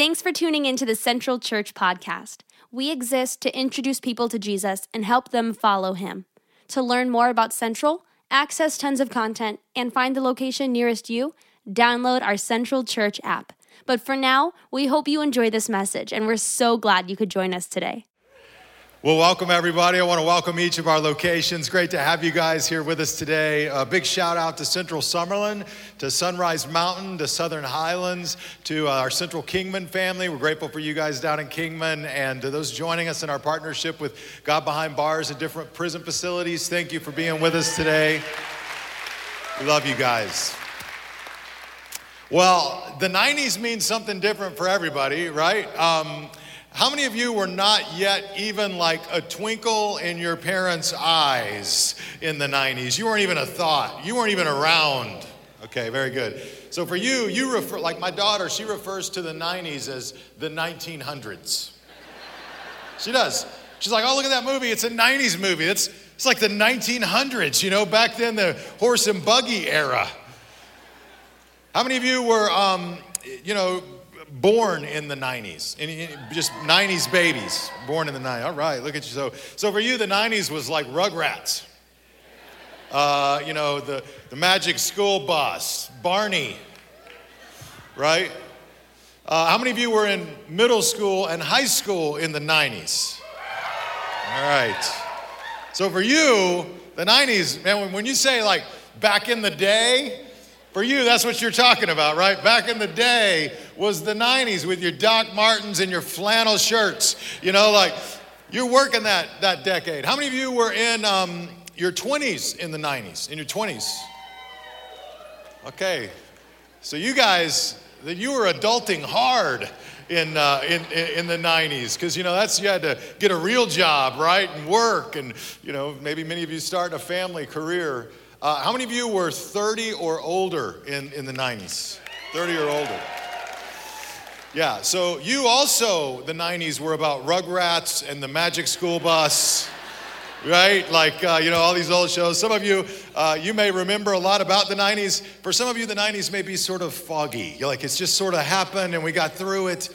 Thanks for tuning into the Central Church podcast. We exist to introduce people to Jesus and help them follow him. To learn more about Central, access tons of content, and find the location nearest you, download our Central Church app. But for now, we hope you enjoy this message, and we're so glad you could join us today. Well, welcome everybody. I want to welcome each of our locations. Great to have you guys here with us today. A big shout out to Central Summerlin, to Sunrise Mountain, to Southern Highlands, to uh, our Central Kingman family. We're grateful for you guys down in Kingman and to those joining us in our partnership with God Behind Bars at different prison facilities. Thank you for being with us today. We love you guys. Well, the 90s means something different for everybody, right? Um, how many of you were not yet even like a twinkle in your parents' eyes in the 90s? You weren't even a thought. You weren't even around. Okay, very good. So for you, you refer, like my daughter, she refers to the 90s as the 1900s. She does. She's like, oh, look at that movie. It's a 90s movie. It's, it's like the 1900s, you know, back then, the horse and buggy era. How many of you were, um, you know, born in the 90s, just 90s babies born in the 90s. All right, look at you. So, so for you, the 90s was like Rugrats. Uh, you know, the, the Magic School Bus, Barney, right? Uh, how many of you were in middle school and high school in the 90s? All right. So for you, the 90s, man, when you say like back in the day, for you, that's what you're talking about, right? Back in the day was the 90s with your Doc Martens and your flannel shirts. You know, like you're working that, that decade. How many of you were in um, your 20s in the 90s? In your 20s? Okay. So you guys, that you were adulting hard in, uh, in, in the 90s because you know that's you had to get a real job right and work and you know maybe many of you start a family career uh, how many of you were 30 or older in, in the 90s? 30 or older. Yeah, so you also, the 90s were about Rugrats and the Magic School Bus, right? Like, uh, you know, all these old shows. Some of you, uh, you may remember a lot about the 90s. For some of you, the 90s may be sort of foggy. You're like, it's just sort of happened and we got through it.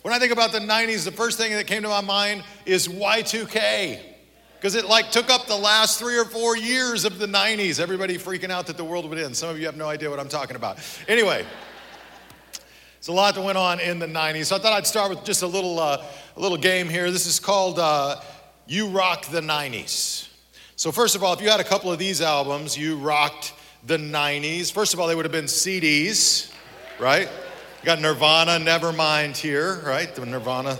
When I think about the 90s, the first thing that came to my mind is Y2K because it like took up the last three or four years of the 90s. Everybody freaking out that the world would end. Some of you have no idea what I'm talking about. Anyway, it's a lot that went on in the 90s. So I thought I'd start with just a little, uh, a little game here. This is called uh, You Rock the 90s. So, first of all, if you had a couple of these albums, you rocked the 90s. First of all, they would have been CDs, right? You got Nirvana, Nevermind here, right? The Nirvana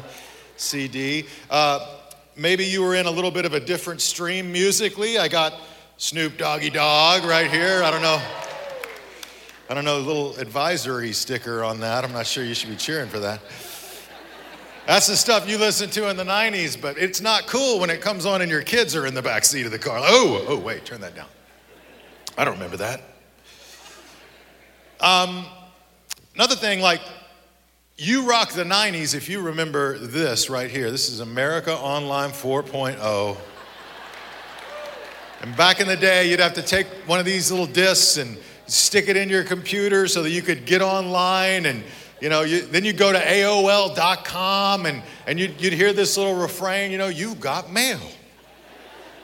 CD. Uh, maybe you were in a little bit of a different stream musically. I got Snoop Doggy Dogg right here. I don't know. I don't know, little advisory sticker on that. I'm not sure you should be cheering for that. That's the stuff you listened to in the 90s, but it's not cool when it comes on and your kids are in the back seat of the car. Oh, oh, wait, turn that down. I don't remember that. Um, another thing, like you rock the 90s if you remember this right here. This is America Online 4.0. And back in the day, you'd have to take one of these little discs and stick it in your computer so that you could get online and you know you, then you go to aol.com and, and you'd, you'd hear this little refrain you know you got mail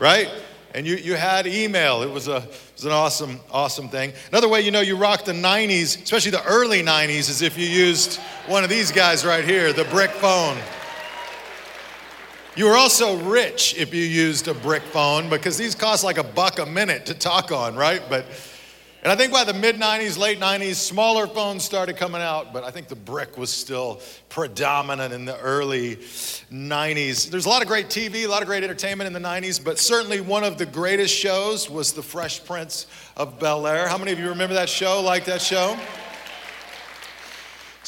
right and you, you had email. It was, a, it was an awesome, awesome thing. Another way you know you rocked the 90s, especially the early 90s, is if you used one of these guys right here, the brick phone. You were also rich if you used a brick phone because these cost like a buck a minute to talk on, right? But and I think by the mid 90s, late 90s, smaller phones started coming out, but I think the brick was still predominant in the early 90s. There's a lot of great TV, a lot of great entertainment in the 90s, but certainly one of the greatest shows was The Fresh Prince of Bel Air. How many of you remember that show, like that show?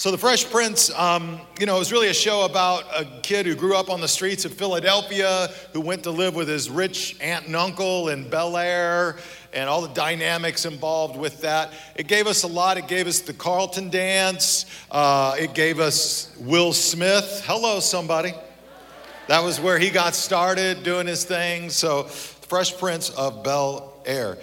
So, The Fresh Prince, um, you know, it was really a show about a kid who grew up on the streets of Philadelphia, who went to live with his rich aunt and uncle in Bel Air, and all the dynamics involved with that. It gave us a lot. It gave us the Carlton dance, uh, it gave us Will Smith. Hello, somebody. That was where he got started doing his thing. So, Fresh Prince of Bel Air.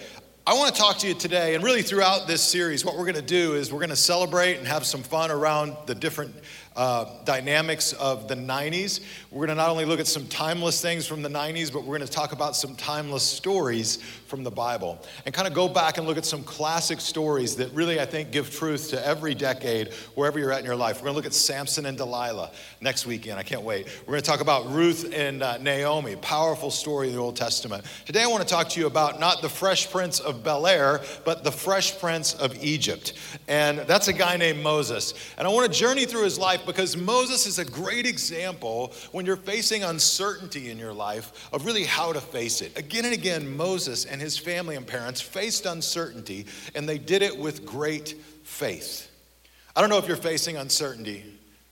I want to talk to you today, and really throughout this series, what we're going to do is we're going to celebrate and have some fun around the different uh, dynamics of the 90s. We're going to not only look at some timeless things from the 90s, but we're going to talk about some timeless stories from the Bible and kind of go back and look at some classic stories that really, I think, give truth to every decade, wherever you're at in your life. We're going to look at Samson and Delilah next weekend. I can't wait. We're going to talk about Ruth and uh, Naomi, powerful story in the Old Testament. Today, I want to talk to you about not the Fresh Prince of Bel Air, but the Fresh Prince of Egypt. And that's a guy named Moses. And I want to journey through his life because Moses is a great example when you're facing uncertainty in your life of really how to face it. Again and again, Moses and his family and parents faced uncertainty, and they did it with great faith. I don't know if you're facing uncertainty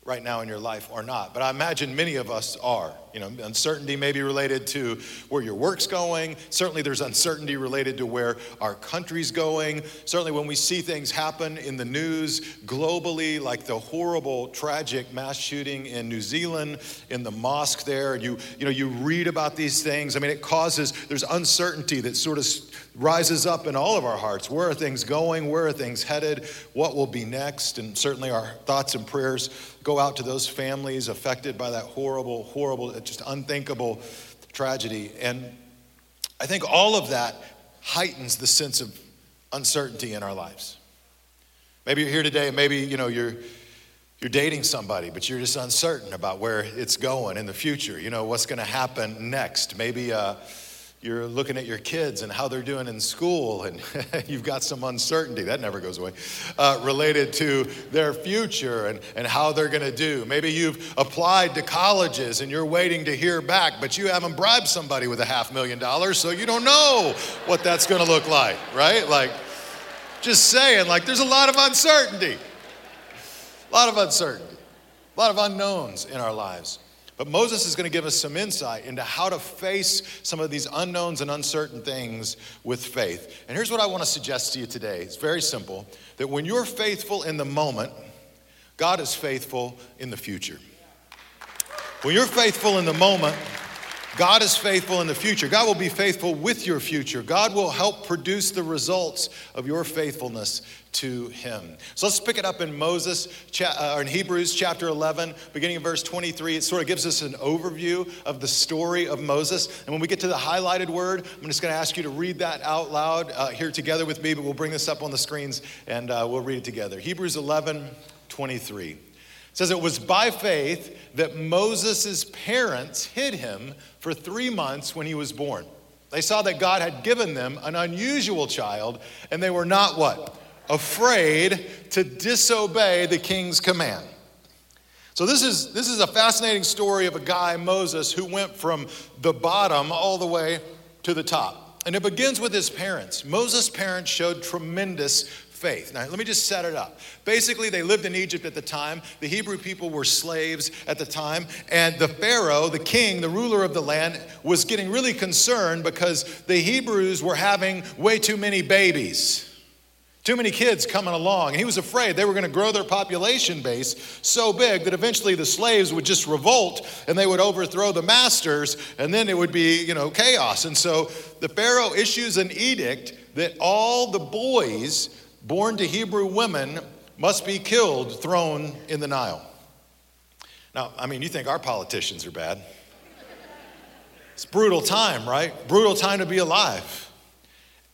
right now in your life or not, but I imagine many of us are. You know, uncertainty may be related to where your work's going. Certainly, there's uncertainty related to where our country's going. Certainly, when we see things happen in the news globally, like the horrible, tragic mass shooting in New Zealand, in the mosque there, and you, you know, you read about these things. I mean, it causes, there's uncertainty that sort of rises up in all of our hearts. Where are things going? Where are things headed? What will be next? And certainly, our thoughts and prayers go out to those families affected by that horrible, horrible, just unthinkable tragedy. And I think all of that heightens the sense of uncertainty in our lives. Maybe you're here today and maybe, you know, you're you're dating somebody, but you're just uncertain about where it's going in the future. You know, what's going to happen next. Maybe uh, you're looking at your kids and how they're doing in school, and you've got some uncertainty, that never goes away, uh, related to their future and, and how they're going to do. Maybe you've applied to colleges and you're waiting to hear back, but you haven't bribed somebody with a half million dollars, so you don't know what that's going to look like, right? Like, just saying, like, there's a lot of uncertainty. A lot of uncertainty, a lot of unknowns in our lives. But Moses is going to give us some insight into how to face some of these unknowns and uncertain things with faith. And here's what I want to suggest to you today it's very simple that when you're faithful in the moment, God is faithful in the future. When you're faithful in the moment, God is faithful in the future. God will be faithful with your future. God will help produce the results of your faithfulness to Him. So let's pick it up in Moses, uh, or in Hebrews chapter 11, beginning in verse 23. It sort of gives us an overview of the story of Moses. And when we get to the highlighted word, I'm just going to ask you to read that out loud uh, here together with me, but we'll bring this up on the screens and uh, we'll read it together. Hebrews 11, 23 says it was by faith that Moses' parents hid him for three months when he was born. They saw that God had given them an unusual child, and they were not what? Afraid to disobey the king's command. So this is this is a fascinating story of a guy, Moses, who went from the bottom all the way to the top. And it begins with his parents. Moses' parents showed tremendous faith. Now, let me just set it up. Basically, they lived in Egypt at the time. The Hebrew people were slaves at the time. And the Pharaoh, the king, the ruler of the land, was getting really concerned because the Hebrews were having way too many babies. Too many kids coming along. And he was afraid they were going to grow their population base so big that eventually the slaves would just revolt and they would overthrow the masters and then it would be, you know, chaos. And so the Pharaoh issues an edict that all the boys born to Hebrew women must be killed, thrown in the Nile. Now, I mean, you think our politicians are bad. It's brutal time, right? Brutal time to be alive.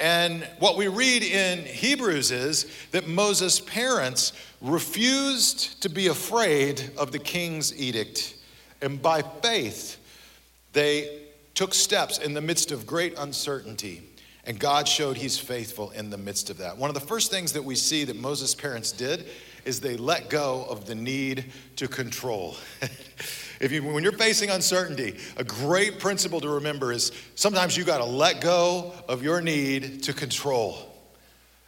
And what we read in Hebrews is that Moses' parents refused to be afraid of the king's edict. And by faith, they took steps in the midst of great uncertainty and God showed he's faithful in the midst of that. One of the first things that we see that Moses' parents did is they let go of the need to control. if you, when you're facing uncertainty, a great principle to remember is sometimes you got to let go of your need to control.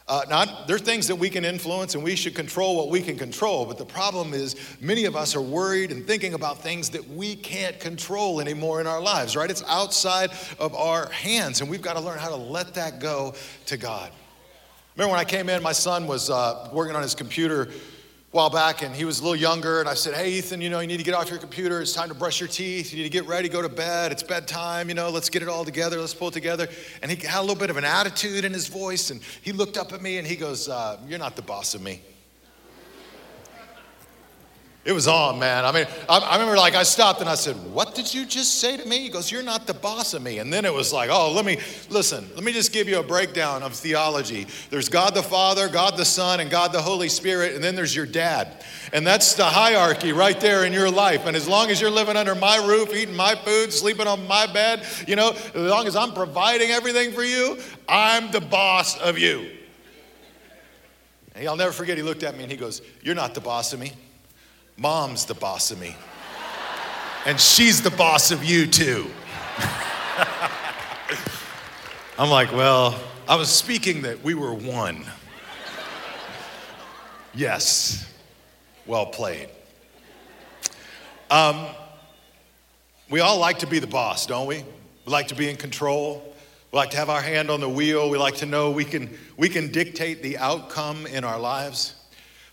Uh, not, there are things that we can influence and we should control what we can control, but the problem is many of us are worried and thinking about things that we can't control anymore in our lives, right? It's outside of our hands, and we've got to learn how to let that go to God. Remember when I came in, my son was uh, working on his computer while back and he was a little younger and i said hey ethan you know you need to get off your computer. It's time to brush your teeth. You need to get ready go to bed. It's bedtime you know let's get it all together. Let's pull it together. And he had a little bit of an attitude in his voice and he looked up at me and he goes uh, you're not the boss of me It was on, man. I mean, I, I, remember like I stopped and I said, What did you just say to me? He goes, You're not the boss of me. And then it was like, Oh, let me, listen, let me just give you a breakdown of theology. There's God the Father, God the Son, and God the Holy Spirit, and then there's your dad. And that's the hierarchy right there in your life. And as long as you're living under my roof, eating my food, sleeping on my bed, you know, as long as I'm providing everything for you, I'm the boss of you. And I'll never forget, he looked at me and he goes, You're not the boss of me. Mom's the boss of me. And she's the boss of you too. I'm like, well, I was speaking that we were one. Yes, well played. Um, we all like to be the boss, don't we? We like to be in control. We like to have our hand on the wheel. We like to know we can, we can dictate the outcome in our lives.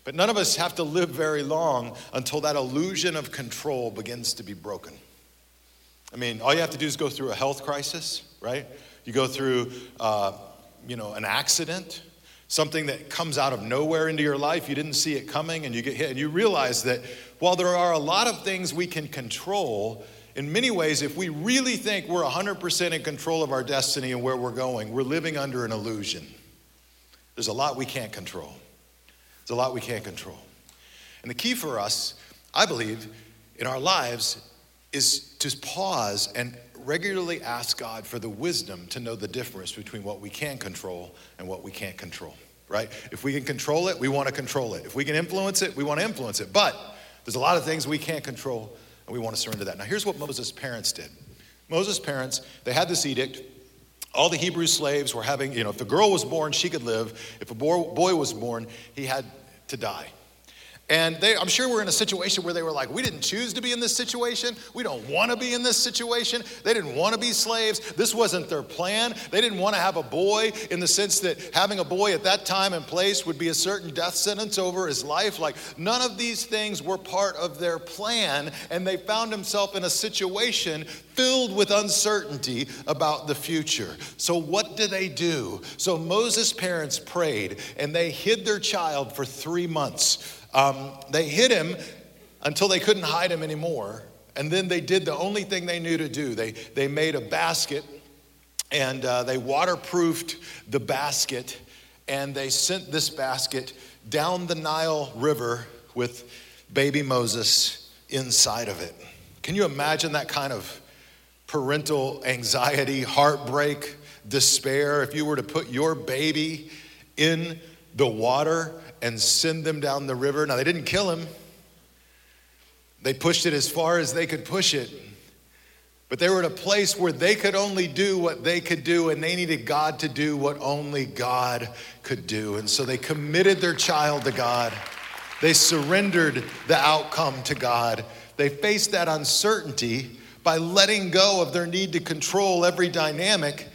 But none of us have to live very long until that illusion of control begins to be broken. I mean, all you have to do is go through a health crisis, right? You go through, uh, you know, an accident, something that comes out of nowhere into your life. You didn't see it coming, and you get hit, and you realize that while there are a lot of things we can control, in many ways, if we really think we're 100% in control of our destiny and where we're going, we're living under an illusion. There's a lot we can't control. There's a lot we can't control. And the key for us, I believe, in our lives is to pause and regularly ask God for the wisdom to know the difference between what we can control and what we can't control, right? If we can control it, we want to control it. If we can influence it, we want to influence it. But there's a lot of things we can't control and we want to surrender that. Now, here's what Moses' parents did Moses' parents, they had this edict all the Hebrew slaves were having, you know, if a girl was born, she could live. If a boy was born, he had to die. And they, I'm sure we're in a situation where they were like, we didn't choose to be in this situation. We don't want to be in this situation. They didn't want to be slaves. This wasn't their plan. They didn't want to have a boy in the sense that having a boy at that time and place would be a certain death sentence over his life. Like, none of these things were part of their plan. And they found themselves in a situation filled with uncertainty about the future. So, what do they do? So, Moses' parents prayed and they hid their child for three months. Um, they hid him until they couldn't hide him anymore. And then they did the only thing they knew to do. They, they made a basket and uh, they waterproofed the basket and they sent this basket down the Nile River with baby Moses inside of it. Can you imagine that kind of parental anxiety, heartbreak, despair if you were to put your baby in the water and send them down the river. Now, they didn't kill him, they pushed it as far as they could push it. But they were at a place where they could only do what they could do, and they needed God to do what only God could do. And so they committed their child to God. They surrendered the outcome to God. They faced that uncertainty by letting go of their need to control every dynamic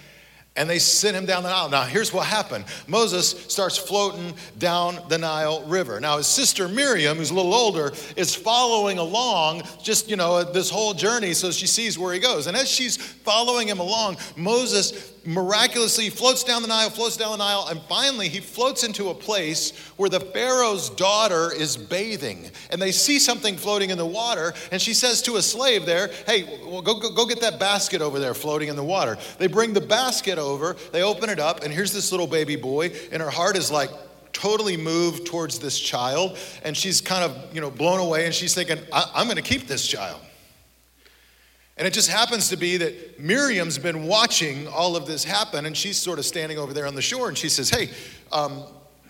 and they sent him down the Nile. Now, here's what happened Moses starts floating down the Nile River. Now, his sister Miriam, who's a little older, is following along just, you know, this whole journey so she sees where he goes. And as she's following him along, Moses miraculously floats down the Nile, floats down the Nile, and finally he floats into a place where the Pharaoh's daughter is bathing. And they see something floating in the water, and she says to a slave there, Hey, well, go, go, go get that basket over there floating in the water. They bring the basket over, they open it up, and here's this little baby boy, and her heart is like, totally moved towards this child and she's kind of you know blown away and she's thinking i'm going to keep this child and it just happens to be that Miriam's been watching all of this happen, and she's sort of standing over there on the shore, and she says, Hey, um,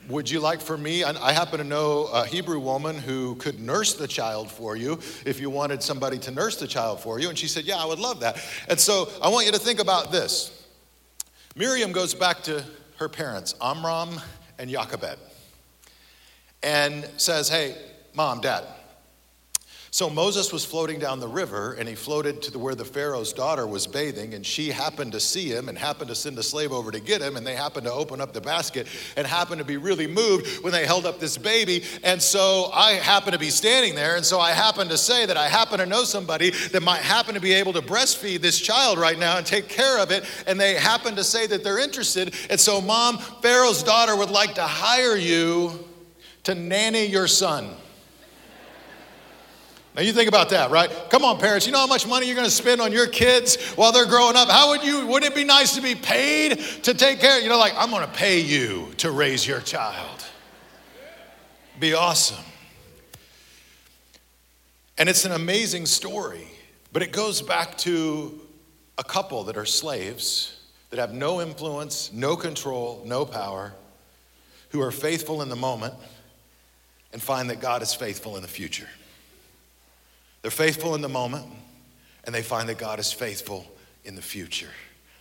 would you like for me? I happen to know a Hebrew woman who could nurse the child for you if you wanted somebody to nurse the child for you. And she said, Yeah, I would love that. And so I want you to think about this. Miriam goes back to her parents, Amram and Jochebed, and says, Hey, mom, dad, so Moses was floating down the river and he floated to where the Pharaoh's daughter was bathing and she happened to see him and happened to send a slave over to get him and they happened to open up the basket and happened to be really moved when they held up this baby and so I happened to be standing there and so I happened to say that I happen to know somebody that might happen to be able to breastfeed this child right now and take care of it and they happened to say that they're interested and so mom Pharaoh's daughter would like to hire you to nanny your son. Now you think about that, right? Come on, parents. You know how much money you're going to spend on your kids while they're growing up? How would you, wouldn't it be nice to be paid to take care? You know, like, I'm going to pay you to raise your child. Be awesome. And it's an amazing story, but it goes back to a couple that are slaves that have no influence, no control, no power, who are faithful in the moment and find that God is faithful in the future. They're faithful in the moment, and they find that God is faithful in the future.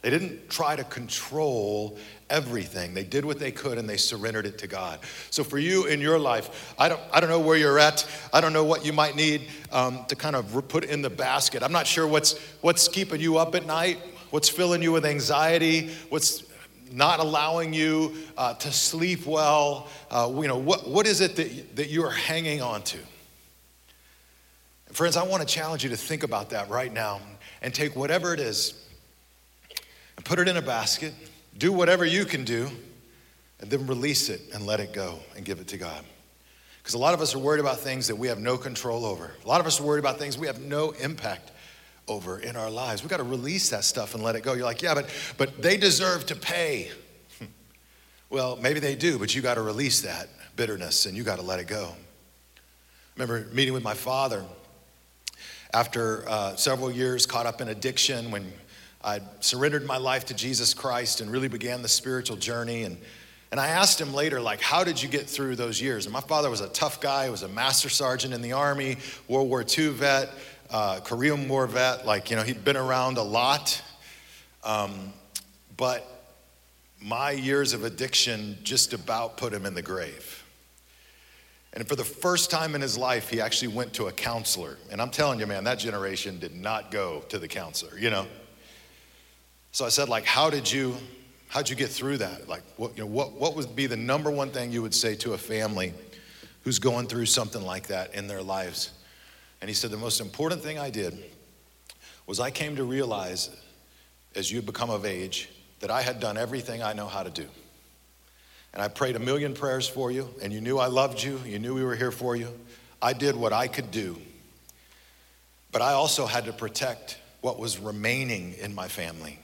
They didn't try to control everything. They did what they could and they surrendered it to God. So for you in your life, I don't, I don't know where you're at. I don't know what you might need um, to kind of put in the basket. I'm not sure what's, what's keeping you up at night, what's filling you with anxiety, what's not allowing you uh, to sleep well. Uh, you know, what, what is it that, that you are hanging on to? Friends, I want to challenge you to think about that right now and take whatever it is and put it in a basket, do whatever you can do, and then release it and let it go and give it to God. Because a lot of us are worried about things that we have no control over. A lot of us are worried about things we have no impact over in our lives. We've got to release that stuff and let it go. You're like, yeah, but but they deserve to pay. well, maybe they do, but you got to release that bitterness and you got to let it go. I remember meeting with my father after uh, several years caught up in addiction, when I surrendered my life to Jesus Christ and really began the spiritual journey. And, and I asked him later, like, how did you get through those years? And my father was a tough guy, he was a master sergeant in the Army, World War II vet, uh, Korean War vet. Like, you know, he'd been around a lot. Um, but my years of addiction just about put him in the grave. And for the first time in his life, he actually went to a counselor. And I'm telling you, man, that generation did not go to the counselor, you know? So I said, like, how did you, how'd you get through that? Like, what, you know, what, what would be the number one thing you would say to a family who's going through something like that in their lives? And he said, the most important thing I did was I came to realize as you become of age that I had done everything I know how to do and I prayed a million prayers for you, and you knew I loved you, you knew we were here for you. I did what I could do. But I also had to protect what was remaining in my family.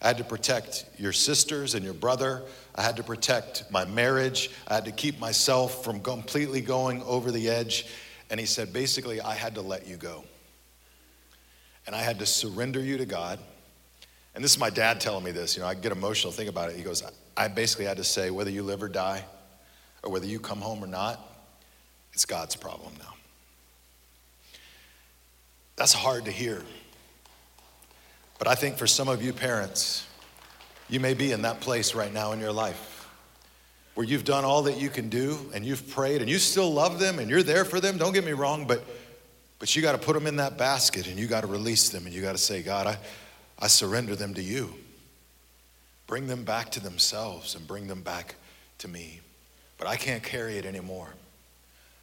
I had to protect your sisters and your brother. I had to protect my marriage. I had to keep myself from completely going over the edge. And he said, basically, I had to let you go. And I had to surrender you to God. And this is my dad telling me this. You know, I get emotional, think about it. He goes, I basically had to say, whether you live or die, or whether you come home or not, it's God's problem now. That's hard to hear. But I think for some of you parents, you may be in that place right now in your life where you've done all that you can do and you've prayed and you still love them and you're there for them. Don't get me wrong, but, but you got to put them in that basket and you got to release them and you got to say, God, I, I surrender them to you. Bring them back to themselves and bring them back to me. But I can't carry it anymore.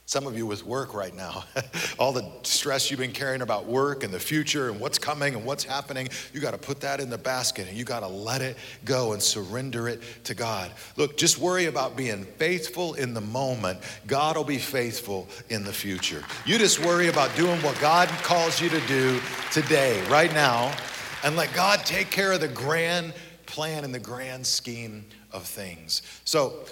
Some of you with work right now, all the stress you've been carrying about work and the future and what's coming and what's happening, you got to put that in the basket and you got to let it go and surrender it to God. Look, just worry about being faithful in the moment. God will be faithful in the future. You just worry about doing what God calls you to do today, right now, and let God take care of the grand plan in the grand scheme of things. So,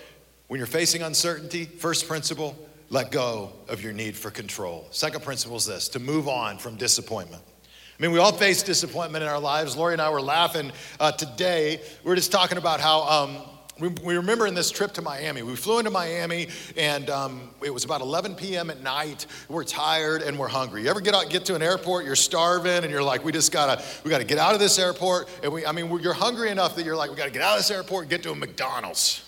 when you're facing uncertainty, first principle, let go of your need for control. Second principle is this to move on from disappointment. I mean, we all face disappointment in our lives. Lori and I were laughing uh, today. We are just talking about how um, we, we, remember in this trip to Miami, we flew into Miami and um, it was about 11 p.m. at night. We're tired and we're hungry. You ever get out, get to an airport, you're starving, and you're like, we just gotta, we gotta get out of this airport. And we, I mean, you're hungry enough that you're like, we gotta get out of this airport and get to a McDonald's.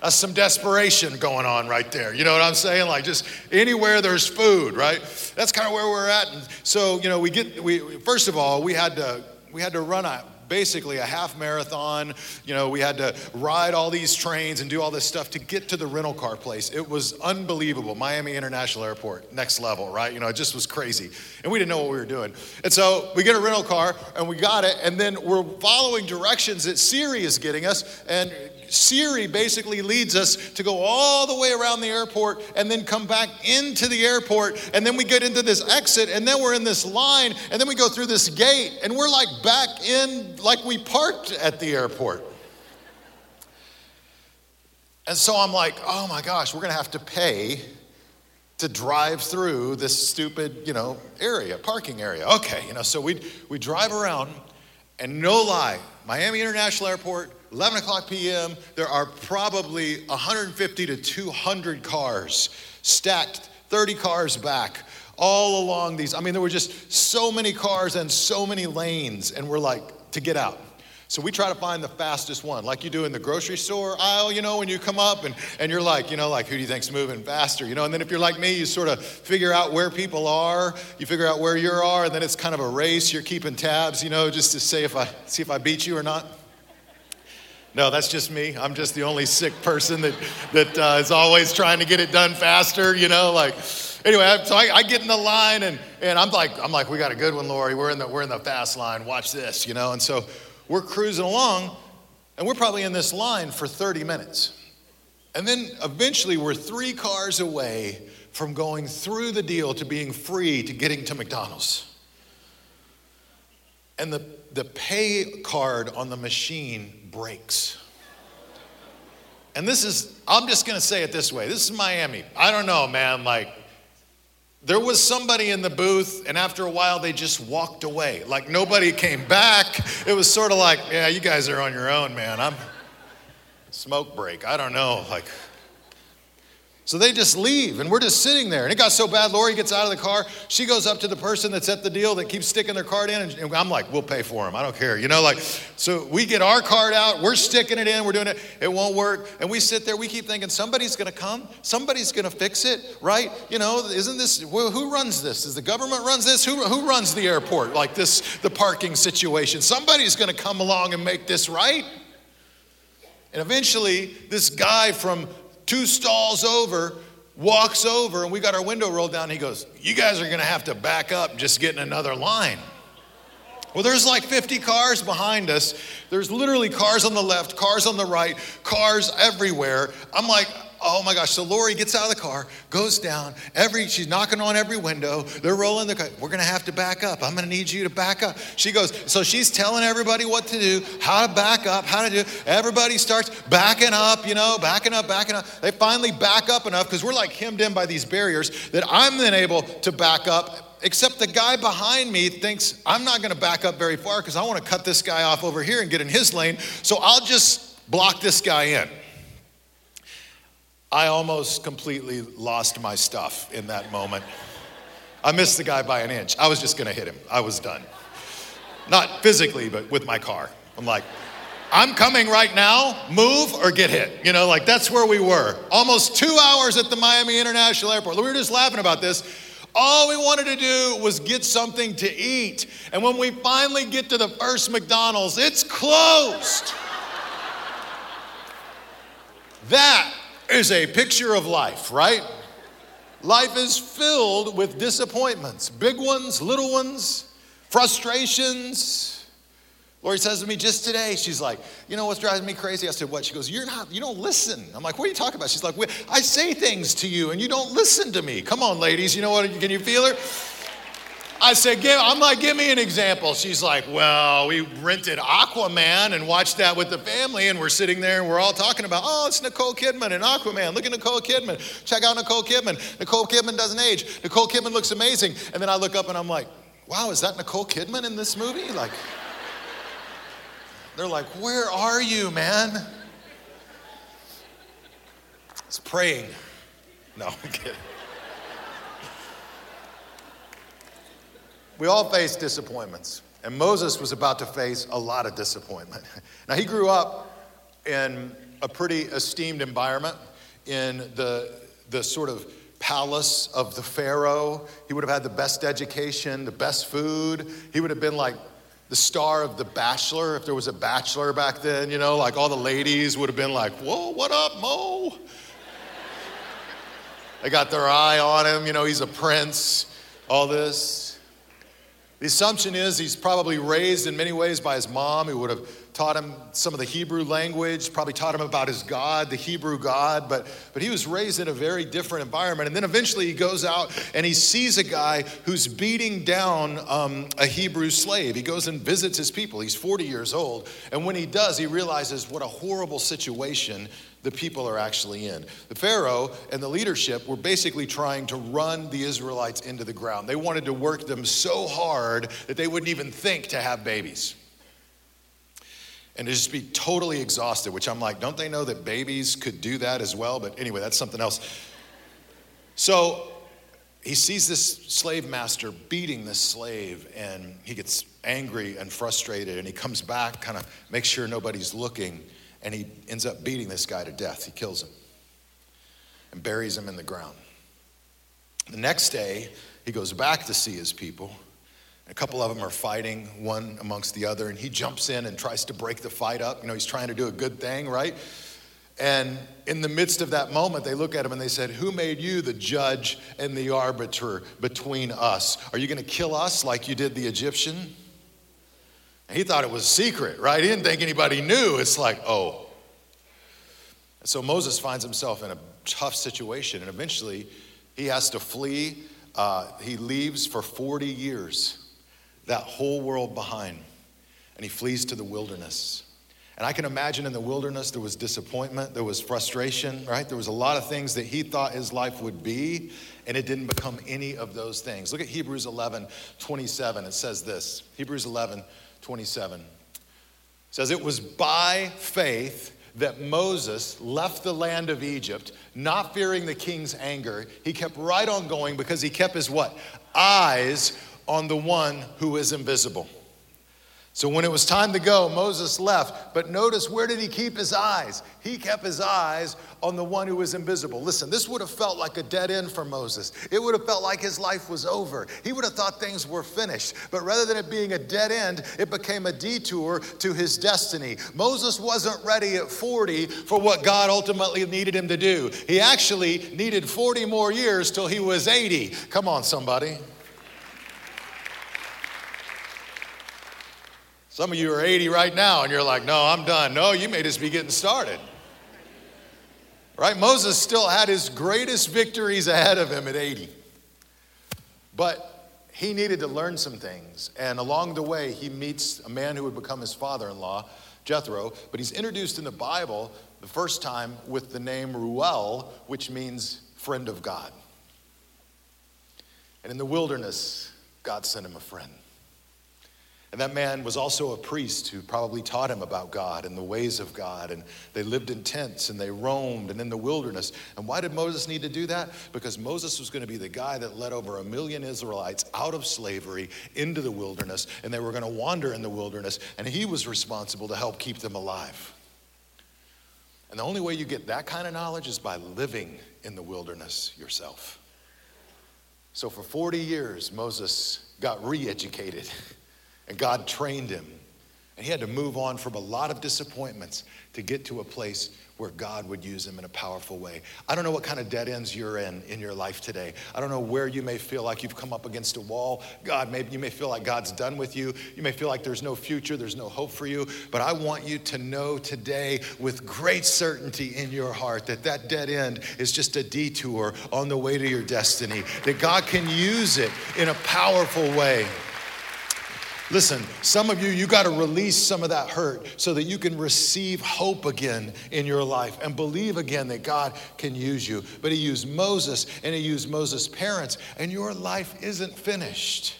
That's some desperation going on right there. You know what I'm saying? Like just anywhere there's food, right? That's kind of where we're at. And so, you know, we get, we, first of all, we had to, we had to run a basically a half marathon. You know, we had to ride all these trains and do all this stuff to get to the rental car place. It was unbelievable. Miami International Airport, next level, right? You know, it just was crazy. And we didn't know what we were doing. And so we get a rental car and we got it, and then we're following directions that Siri is getting us. And Siri basically leads us to go all the way around the airport and then come back into the airport. And then we get into this exit and then we're in this line and then we go through this gate and we're like back in like we parked at the airport. And so I'm like, oh my gosh, we're gonna have to pay to drive through this stupid, you know, area, parking area. Okay, you know, so we we drive around, and no lie, Miami International Airport, 11 o'clock p.m. There are probably 150 to 200 cars stacked, 30 cars back, all along these. I mean, there were just so many cars and so many lanes, and we're like to get out. So we try to find the fastest one, like you do in the grocery store aisle, you know, when you come up and, and you're like, you know, like who do you think's moving faster, you know? And then if you're like me, you sort of figure out where people are, you figure out where you are, and then it's kind of a race. You're keeping tabs, you know, just to say if I see if I beat you or not. No, that's just me. I'm just the only sick person that that uh, is always trying to get it done faster, you know, like anyway, so I, I, get in the line and, and I'm like, I'm like, we got a good one, Lori. We're in the we're in the fast line. Watch this, you know. And so we're cruising along, and we're probably in this line for 30 minutes. And then eventually, we're three cars away from going through the deal to being free to getting to McDonald's. And the, the pay card on the machine breaks. And this is, I'm just gonna say it this way this is Miami. I don't know, man, like, there was somebody in the booth, and after a while, they just walked away. Like nobody came back. It was sort of like, yeah, you guys are on your own, man. I'm smoke break. I don't know. Like, so they just leave, and we're just sitting there. And it got so bad, Lori gets out of the car. She goes up to the person that's at the deal that keeps sticking their card in, and I'm like, we'll pay for them. I don't care. You know, like, so we get our card out, we're sticking it in, we're doing it, it won't work. And we sit there, we keep thinking, somebody's gonna come, somebody's gonna fix it, right? You know, isn't this, well, who runs this? Is the government runs this? Who, who runs the airport? Like this, the parking situation. Somebody's gonna come along and make this right. And eventually, this guy from two stalls over, walks over, and we got our window rolled down. he goes, You guys are to have to back up just get in another line. Well, there's like 50 cars behind us. There's literally cars on the left, cars on the right, cars everywhere. I'm like, oh my gosh. So Lori gets out of the car, goes down, every she's knocking on every window. They're rolling the car. We're gonna have to back up. I'm gonna need you to back up. She goes, so she's telling everybody what to do, how to back up, how to do. Everybody starts backing up, you know, backing up, backing up. They finally back up enough because we're like hemmed in by these barriers that I'm then able to back up except the guy behind me thinks I'm not going to back up very far because I want to cut this guy off over here and get in his lane. So I'll just block this guy in. I almost completely lost my stuff in that moment. I missed the guy by an inch. I was just gonna hit him. I was done. Not physically, but with my car. I'm like, I'm coming right now, move or get hit. You know, like that's where we were. Almost two hours at the Miami International Airport. We were just laughing about this. All we wanted to do was get something to eat. And when we finally get to the first McDonald's, it's closed. That is a picture of life, right? Life is filled with disappointments, big ones, little ones, frustrations. Lori says to me just today, she's like, you know what's driving me crazy? I said, what? She goes, you're not, you don't listen. I'm like, what are you talking about? She's like, I say things to you and you don't listen to me. Come on, ladies, you know what? Can you feel her? I said, give, I'm like, give me an example. She's like, well, we rented Aquaman and watched that with the family, and we're sitting there and we're all talking about, oh, it's Nicole Kidman and Aquaman. Look at Nicole Kidman. Check out Nicole Kidman. Nicole Kidman doesn't age. Nicole Kidman looks amazing. And then I look up and I'm like, wow, is that Nicole Kidman in this movie? Like, they're like, where are you, man? It's praying. No, I'm kidding. We all face disappointments, and Moses was about to face a lot of disappointment. Now, he grew up in a pretty esteemed environment in the, the sort of palace of the Pharaoh. He would have had the best education, the best food. He would have been like the star of The Bachelor, if there was a bachelor back then, you know, like all the ladies would have been like, Whoa, what up, Mo? they got their eye on him, you know, he's a prince, all this. The assumption is he's probably raised in many ways by his mom, who would have taught him some of the Hebrew language, probably taught him about his God, the Hebrew God, but, but he was raised in a very different environment. And then eventually he goes out and he sees a guy who's beating down um, a Hebrew slave. He goes and visits his people. He's 40 years old. And when he does, he realizes what a horrible situation the people are actually in. The Pharaoh and the leadership were basically trying to run the Israelites into the ground. They wanted to work them so hard that they wouldn't even think to have babies. And to just be totally exhausted, which I'm like, don't they know that babies could do that as well? But anyway, that's something else. So he sees this slave master beating this slave, and he gets angry and frustrated, and he comes back, kind of makes sure nobody's looking and he ends up beating this guy to death. He kills him and buries him in the ground. The next day, he goes back to see his people. A couple of them are fighting one amongst the other, and he jumps in and tries to break the fight up. You know, he's trying to do a good thing, right? And in the midst of that moment, they look at him and they said, Who made you the judge and the arbiter between us? Are you going to kill us like you did the Egyptian? He thought it was secret, right? He didn't think anybody knew. It's like, oh. So Moses finds himself in a tough situation, and eventually he has to flee. Uh, he leaves for 40 years, that whole world behind, and he flees to the wilderness. And I can imagine in the wilderness there was disappointment, there was frustration, right? There was a lot of things that he thought his life would be, and it didn't become any of those things. Look at Hebrews 11 27. It says this Hebrews 11 27 says, It was by faith that Moses left the land of Egypt, not fearing the king's anger. He kept right on going because he kept his what? Eyes on the one who is invisible. So when it was time to go, Moses left. But notice where did he keep his eyes? He kept his eyes on the one who was invisible. Listen, this would have felt like a dead end for Moses. It would have felt like his life was over. He would have thought things were finished. But rather than it being a dead end, it became a detour to his destiny. Moses wasn't ready at 40 for what God ultimately needed him to do. He actually needed 40 more years till he was 80. Come on, somebody. Some of you are 80 right now and you're like, no, I'm done. No, you may just be getting started. Right? Moses still had his greatest victories ahead of him at 80. But he needed to learn some things. And along the way, he meets a man who would become his father in law, Jethro. But he's introduced in the Bible the first time with the name Reuel, which means friend of God. And in the wilderness, God sent him a friend. And that man was also a priest who probably taught him about God and the ways of God. And they lived in tents and they roamed and in the wilderness. And why did Moses need to do that? Because Moses was going to be the guy that led over a million Israelites out of slavery into the wilderness. And they were going to wander in the wilderness. And he was responsible to help keep them alive. And the only way you get that kind of knowledge is by living in the wilderness yourself. So for 40 years, Moses got re educated. And God trained him. And he had to move on from a lot of disappointments to get to a place where God would use him in a powerful way. I don't know what kind of dead ends you're in in your life today. I don't know where you may feel like you've come up against a wall. God, maybe you may feel like God's done with you. You may feel like there's no future, there's no hope for you. But I want you to know today with great certainty in your heart that that dead end is just a detour on the way to your destiny, that God can use it in a powerful way. Listen, some of you, you got to release some of that hurt so that you can receive hope again in your life and believe again that God can use you. But He used Moses and He used Moses' parents, and your life isn't finished.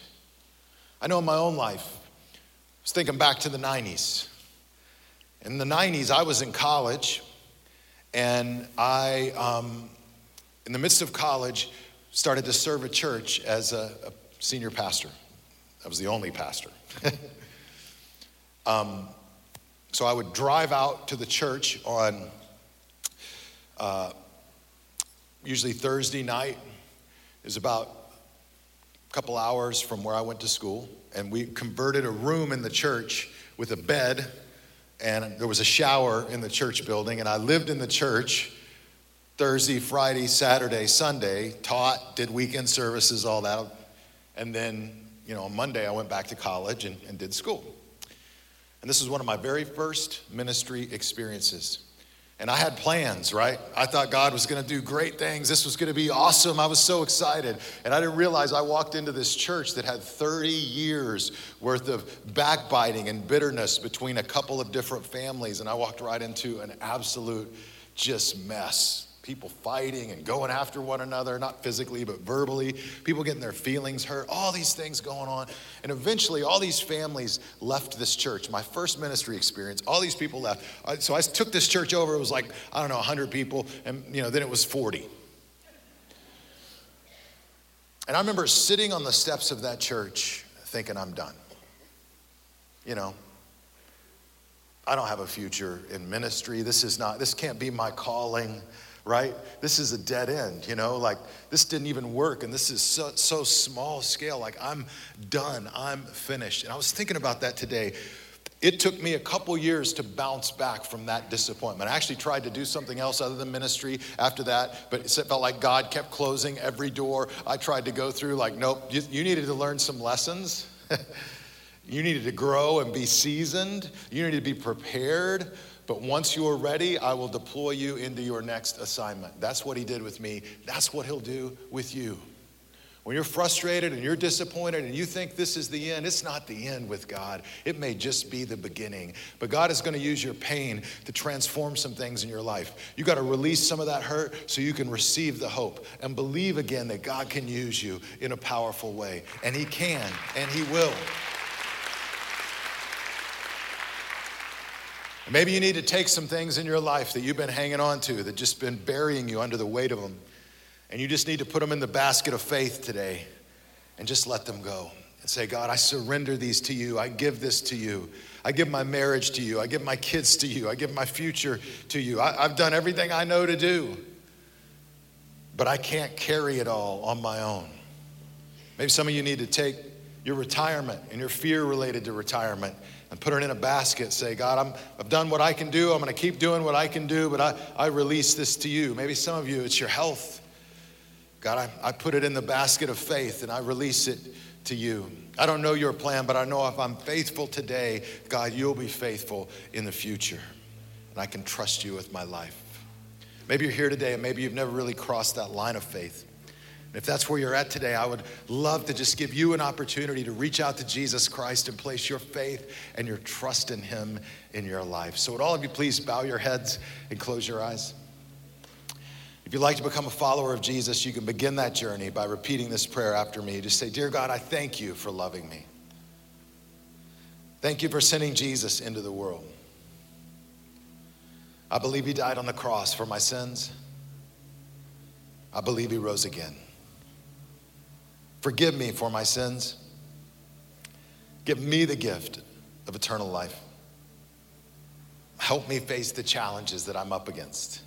I know in my own life, I was thinking back to the 90s. In the 90s, I was in college, and I, um, in the midst of college, started to serve a church as a, a senior pastor. I was the only pastor. um, so I would drive out to the church on uh, usually Thursday night. is about a couple hours from where I went to school, and we converted a room in the church with a bed, and there was a shower in the church building, and I lived in the church. Thursday, Friday, Saturday, Sunday, taught, did weekend services, all that. And then you know, on Monday I went back to college and, and did school. And this was one of my very first ministry experiences. And I had plans, right? I thought God was going to do great things. This was going to be awesome. I was so excited. And I didn't realize I walked into this church that had 30 years worth of backbiting and bitterness between a couple of different families. And I walked right into an absolute just mess people fighting and going after one another, not physically, but verbally, people getting their feelings hurt, all these things going on. And eventually, all these families left this church. My first ministry experience, all these people left. So I took this church over. It was like, I don't know, 100 people, and you know, then it was 40. And I remember sitting on the steps of that church thinking, I'm done. You know, I don't have a future in ministry. This is not, this can't be my calling right? This is a dead end, you know, like this didn't even work and this is so, so small scale. Like I'm done, I'm finished. And I was thinking about that today. It took me a couple years to bounce back from that disappointment. I actually tried to do something else other than ministry after that, but it felt like God kept closing every door I tried to go through. Like, nope, you, you needed to learn some lessons. you needed to grow and be seasoned. You needed to be prepared but once you are ready, I will deploy you into your next assignment. That's what he did with me. That's what he'll do with you. When you're frustrated and you're disappointed and you think this is the end, it's not the end with God. It may just be the beginning. But God is going to use your pain to transform some things in your life. You got to release some of that hurt so you can receive the hope and believe again that God can use you in a powerful way. And He can and He will. Maybe you need to take some things in your life that you've been hanging on to that just been burying you under the weight of them. And you just need to put them in the basket of faith today and just let them go and say, God, I surrender these to you. I give this to you. I give my marriage to you. I give my kids to you. I give my future to you. I, have done everything I know to do, but I can't carry it all on my own. Maybe some of you need to take your retirement and your fear related to retirement and put it in a basket. Say, God, I'm, I've done what I can do. I'm going to keep doing what I can do, but I, I release this to you. Maybe some of you, it's your health. God, I, I put it in the basket of faith and I release it to you. I don't know your plan, but I know if I'm faithful today, God, you'll be faithful in the future. And I can trust you with my life. Maybe you're here today and maybe you've never really crossed that line of faith. If that's where you're at today, I would love to just give you an opportunity to reach out to Jesus Christ and place your faith and your trust in Him in your life. So, would all of you please bow your heads and close your eyes? If you'd like to become a follower of Jesus, you can begin that journey by repeating this prayer after me. Just say, Dear God, I thank you for loving me. Thank you for sending Jesus into the world. I believe he died on the cross for my sins. I believe he rose again. Forgive me for my sins. Give me the gift of eternal life. Help me face the challenges that I'm up against.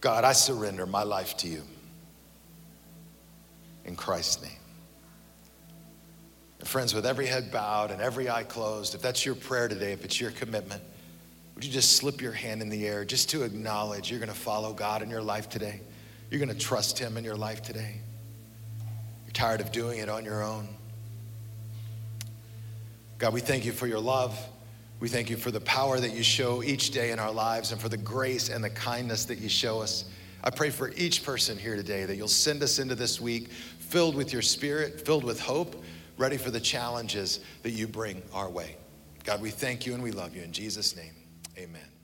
God, I surrender my life to you. In Christ's name. And friends, with every head bowed and every eye closed, if that's your prayer today, if it's your commitment, would you just slip your hand in the air just to acknowledge you're going to follow God in your life today? You're going to trust Him in your life today? Tired of doing it on your own. God, we thank you for your love. We thank you for the power that you show each day in our lives and for the grace and the kindness that you show us. I pray for each person here today that you'll send us into this week filled with your spirit, filled with hope, ready for the challenges that you bring our way. God, we thank you and we love you. In Jesus' name, amen.